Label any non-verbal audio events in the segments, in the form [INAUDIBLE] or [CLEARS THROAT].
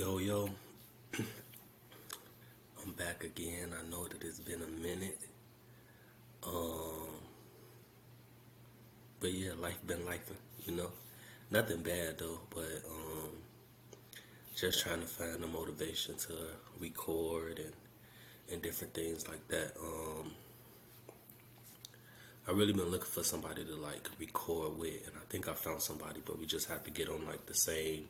Yo, yo. [CLEARS THROAT] I'm back again. I know that it's been a minute. Um, but yeah, life been life, you know. Nothing bad though, but um, just trying to find the motivation to record and and different things like that. Um, I really been looking for somebody to like record with, and I think I found somebody, but we just have to get on like the same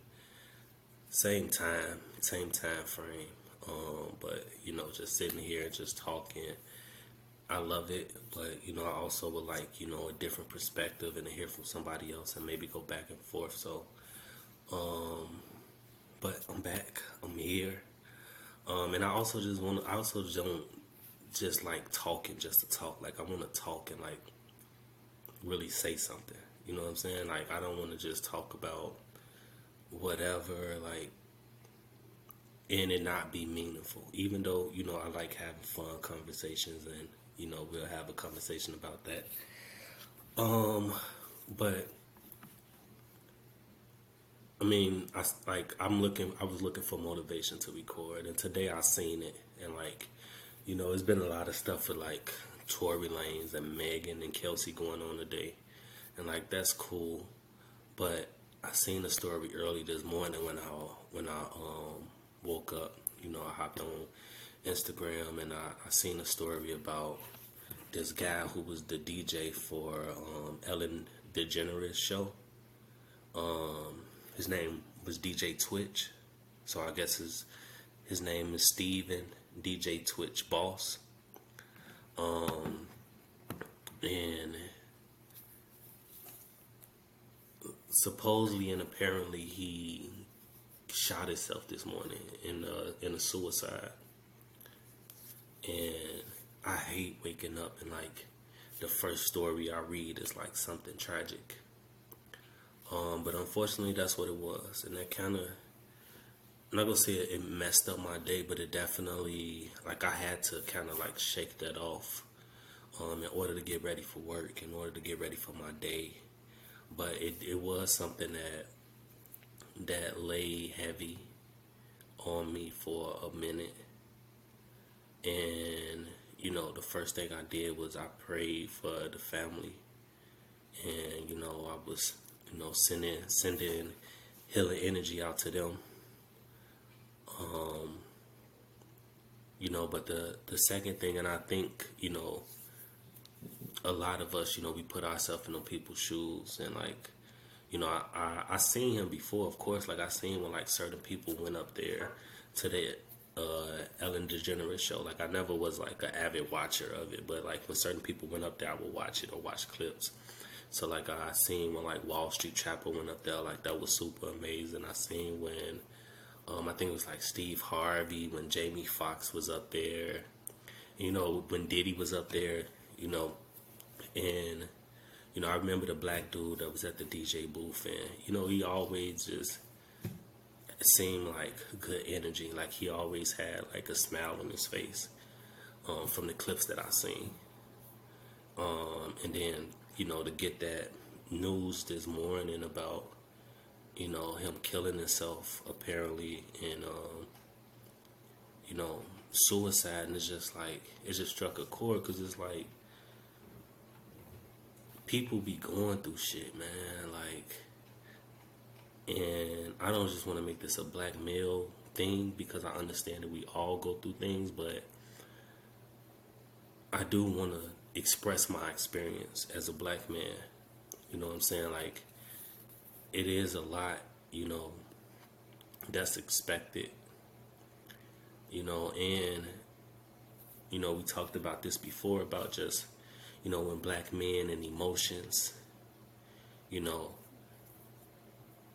same time, same time frame. Um, but you know, just sitting here and just talking, I love it. But you know, I also would like you know a different perspective and to hear from somebody else and maybe go back and forth. So, um, but I'm back. I'm here. Um, and I also just want. I also don't just like talking just to talk. Like I want to talk and like really say something. You know what I'm saying? Like I don't want to just talk about whatever, like, and it not be meaningful. Even though, you know, I like having fun conversations and, you know, we'll have a conversation about that. Um, but I mean, I like I'm looking. I was looking for motivation to record, and today I seen it, and like, you know, it's been a lot of stuff with like Tory Lanez and Megan and Kelsey going on today, and like that's cool, but I seen the story early this morning when I when I um, woke up. You know, I hopped on Instagram and I, I seen a story about this guy who was the DJ for um, Ellen DeGeneres show. Um, his name was DJ Twitch, so I guess his his name is Stephen DJ Twitch Boss. Um, and supposedly and apparently he shot himself this morning in a, in a suicide. And I hate waking up and like the first story I read is like something tragic. Um, but unfortunately, that's what it was, and that kind of. I'm not gonna say it, it messed up my day, but it definitely like I had to kind of like shake that off um, in order to get ready for work, in order to get ready for my day but it, it was something that that lay heavy on me for a minute. And you know the first thing i did was i prayed for the family. And you know i was you know sending sending healing energy out to them. Um you know but the the second thing and i think you know a lot of us, you know, we put ourselves in people's shoes, and like, you know, I, I I seen him before, of course. Like I seen when like certain people went up there to the uh, Ellen DeGeneres show. Like I never was like an avid watcher of it, but like when certain people went up there, I would watch it or watch clips. So like I seen when like Wall Street Chapel went up there, like that was super amazing. I seen when um, I think it was like Steve Harvey when Jamie Foxx was up there. You know when Diddy was up there. You know and you know, I remember the black dude that was at the DJ booth, and you know, he always just seemed like good energy. Like he always had like a smile on his face um, from the clips that I seen. Um, and then you know to get that news this morning about you know him killing himself apparently and um, you know suicide and it's just like it just struck a chord because it's like people be going through shit, man. Like, and I don't just want to make this a black male thing because I understand that we all go through things, but I do want to express my experience as a black man. You know what I'm saying? Like, it is a lot, you know, that's expected. You know, and, you know, we talked about this before about just you know, when black men and emotions, you know,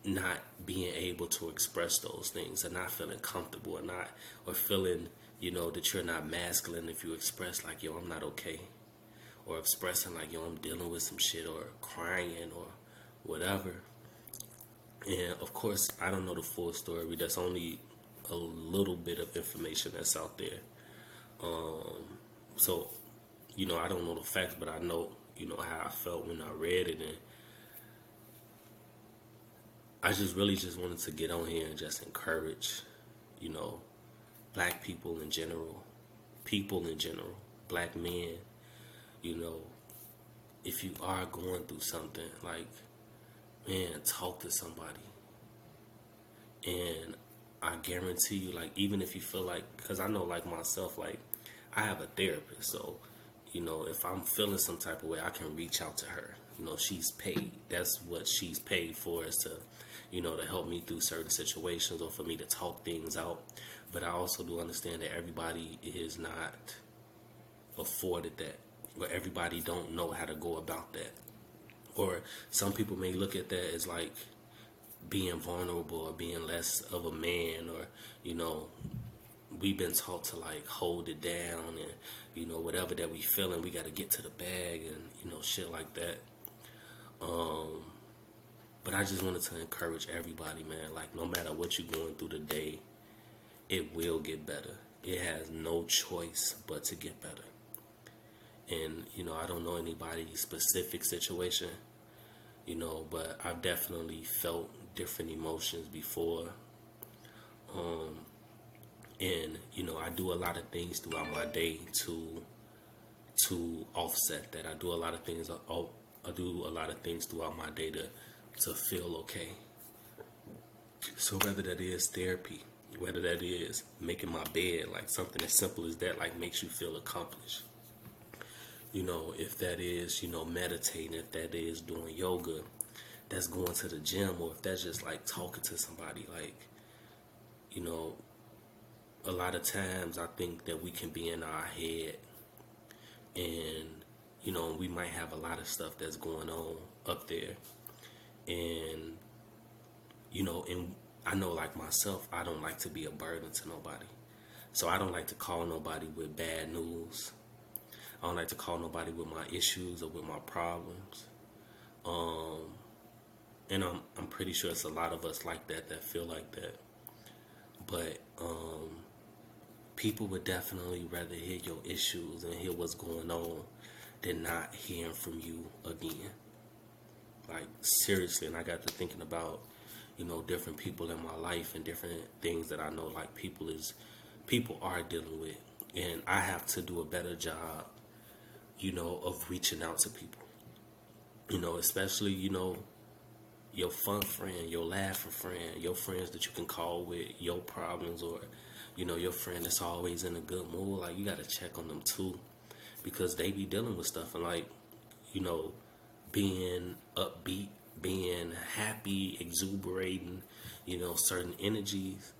not being able to express those things and not feeling comfortable or not or feeling, you know, that you're not masculine if you express like, yo, I'm not okay. Or expressing like, yo, I'm dealing with some shit or crying or whatever. And of course, I don't know the full story. That's only a little bit of information that's out there. Um, so you know, I don't know the facts, but I know, you know, how I felt when I read it. And I just really just wanted to get on here and just encourage, you know, black people in general, people in general, black men, you know, if you are going through something, like, man, talk to somebody. And I guarantee you, like, even if you feel like, because I know, like, myself, like, I have a therapist, so, you know, if I'm feeling some type of way, I can reach out to her. You know, she's paid. That's what she's paid for, is to, you know, to help me through certain situations or for me to talk things out. But I also do understand that everybody is not afforded that, or everybody don't know how to go about that. Or some people may look at that as like being vulnerable or being less of a man or, you know, we've been taught to like hold it down and, you know, whatever that we feeling, we got to get to the bag and, you know, shit like that. Um, but I just wanted to encourage everybody, man. Like, no matter what you're going through today, it will get better. It has no choice but to get better. And, you know, I don't know anybody's specific situation, you know, but I've definitely felt different emotions before. Um, and, you know, I do a lot of things throughout my day to to offset that. I do a lot of things. Uh, oh, I do a lot of things throughout my day to to feel okay. So whether that is therapy, whether that is making my bed, like something as simple as that, like makes you feel accomplished. You know, if that is, you know, meditating, if that is doing yoga, that's going to the gym, or if that's just like talking to somebody, like, you know, a lot of times I think that we can be in our head and, you know, we might have a lot of stuff that's going on up there. And, you know, and I know like myself, I don't like to be a burden to nobody. So I don't like to call nobody with bad news. I don't like to call nobody with my issues or with my problems. Um, and I'm I'm pretty sure it's a lot of us like that that feel like that. But um, people would definitely rather hear your issues and hear what's going on than not hearing from you again. Like seriously, and I got to thinking about you know different people in my life and different things that I know like people is people are dealing with, and I have to do a better job you know, of reaching out to people. You know, especially, you know, your fun friend, your laughing friend, your friends that you can call with your problems or, you know, your friend that's always in a good mood. Like, you got to check on them too because they be dealing with stuff and, like, you know, being upbeat, being happy, exuberating, you know, certain energies,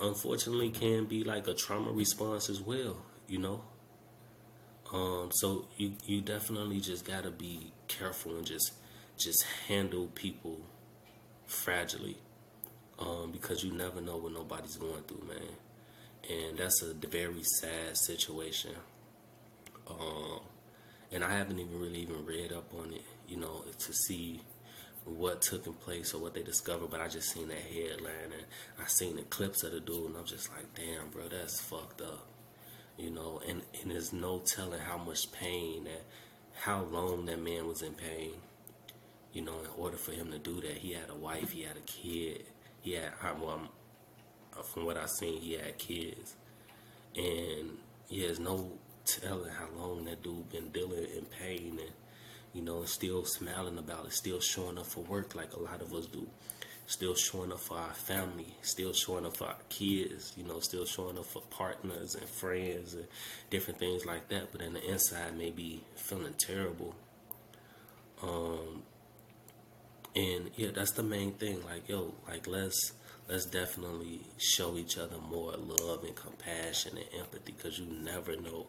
unfortunately, can be like a trauma response as well, you know. Um, so you you definitely just gotta be careful and just just handle people fragilely, um, because you never know what nobody's going through, man. And that's a very sad situation. Um, and I haven't even really even read up on it, you know, to see what took in place or what they discovered, but I just seen that headline and I seen the clips of the dude and I'm just like, damn, bro, that's fucked up you know, and, and there's no telling how much pain that, how long that man was in pain, you know, in order for him to do that. He had a wife, he had a kid, he had, well, from what I've seen, he had kids, and yeah, there's no telling how long that dude been dealing in pain and, you know, still smiling about it, still showing up for work like a lot of us do still showing up for our family, still showing up for our kids, you know, still showing up for partners and friends and different things like that. But in the inside, maybe feeling terrible. Um, and yeah, that's the main thing. Like, yo, like let's let's definitely show each other more love and compassion and empathy because you never know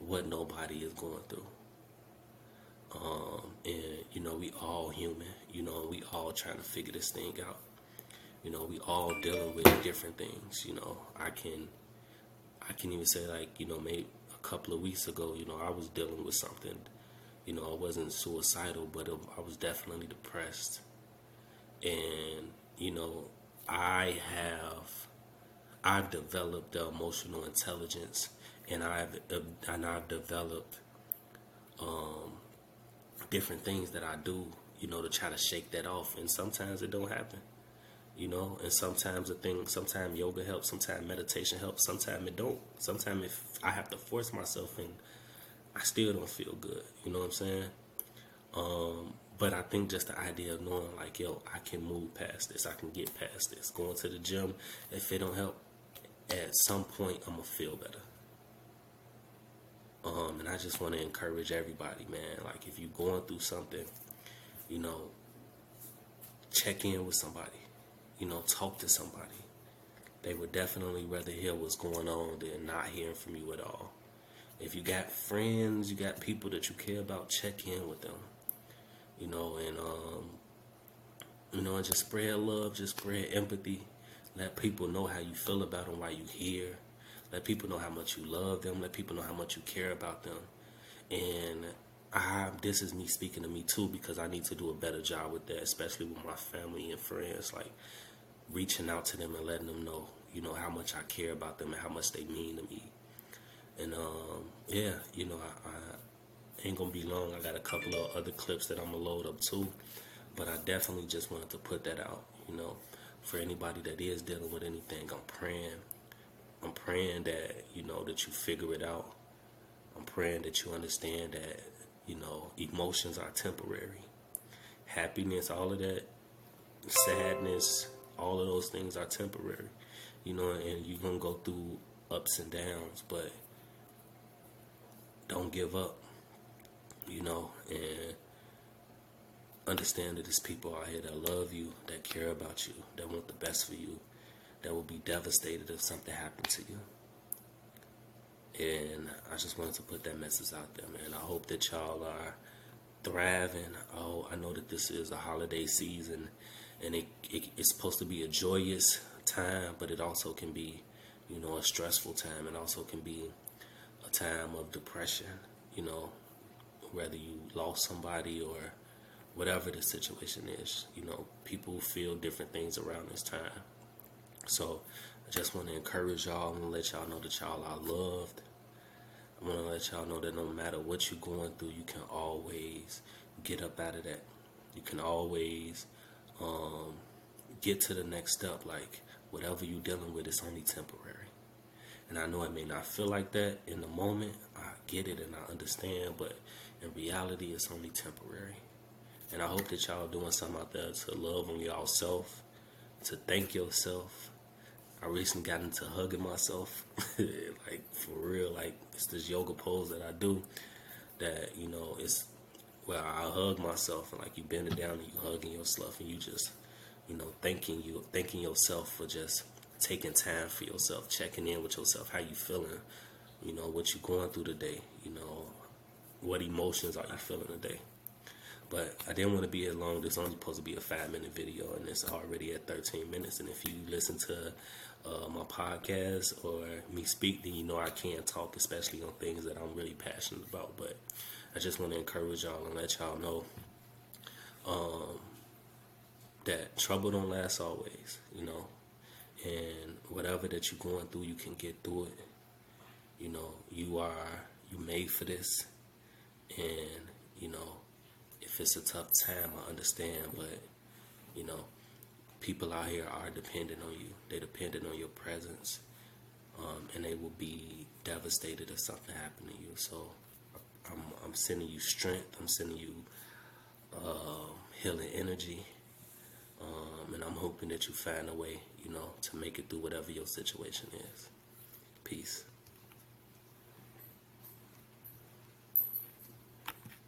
what nobody is going through. Um, and you know, we all human. You know, we all trying to figure this thing out. You know, we all dealing with different things. You know, I can, I can even say like, you know, maybe a couple of weeks ago, you know, I was dealing with something. You know, I wasn't suicidal, but I was definitely depressed. And you know, I have, I've developed the emotional intelligence, and I've and I've developed um, different things that I do, you know, to try to shake that off. And sometimes it don't happen. you know. And sometimes a thing, sometimes yoga helps, sometimes meditation helps, sometimes it don't. Sometimes if I have to force myself and I still don't feel good, you know what I'm saying? Um, but I think just the idea of knowing like, yo, I can move past this, I can get past this. Going to the gym, if it don't help, at some point I'm gonna feel better. Um, and I just want to encourage everybody, man. Like if you're going through something, you know, check in with somebody. You know, talk to somebody. They would definitely rather hear what's going on than not hearing from you at all. If you got friends, you got people that you care about, check in with them. You know, and um, you know, and just spread love, just spread empathy. Let people know how you feel about them while you're here. Let people know how much you love them. Let people know how much you care about them. And I, this is me speaking to me too because I need to do a better job with that, especially with my family and friends. Like reaching out to them and letting them know, you know, how much I care about them and how much they mean to me. And um, yeah, you know, I, I ain't gonna be long. I got a couple of other clips that I'm gonna load up too, but I definitely just wanted to put that out. You know, for anybody that is dealing with anything, I'm praying I'm praying that you know that you figure it out. I'm praying that you understand that you know emotions are temporary. Happiness, all of that, sadness, all of those things are temporary. You know, and you're gonna go through ups and downs, but don't give up. You know, and understand that there's people out here that love you, that care about you, that want the best for you, that will be devastated if something happened to you. And I just wanted to put that message out there, man. I hope that y'all are thriving. Oh, I know that this is a holiday season and it, it, it's supposed to be a joyous time, but it also can be, you know, a stressful time and also can be a time of depression, you know, whether you lost somebody or whatever the situation is. You know, people feel different things around this time. So I just want to encourage y'all and let y'all know that y'all are loved. I want to let y'all know that no matter what you're going through, you can always get up out of that. You can always um, get to the next step. Like whatever you're dealing with, it's only temporary. And I know it may not feel like that in the moment. I get it and I understand, but in reality, it's only temporary. And I hope that y'all are doing something out there to love on y'all self, to thank yourself, I recently got into hugging myself, [LAUGHS] like for real. Like it's this yoga pose that I do that you know it's where I hug myself and like you bend it down and you hugging yourself and you just you know thanking you thanking yourself for just taking time for yourself, checking in with yourself, how you feeling, you know what you going through today, you know what emotions are you feeling today. But I didn't want to be as long. This only supposed to be a five minute video, and it's already at 13 minutes. And if you listen to uh, my podcast or me speak, then you know I can't talk, especially on things that I'm really passionate about. But I just want to encourage y'all and let y'all know um, that trouble don't last always, you know, and whatever that you're going through, you can get through it. You know, you are you made for this, and you know, if it's a tough time, I understand, but you know people out here are dependent on you. They're dependent on your presence, um, and they will be devastated if something happened to you. So I'm, I'm sending you strength. I'm sending you uh, healing energy, um, and I'm hoping that you find a way, you know, to make it through whatever your situation is. Peace.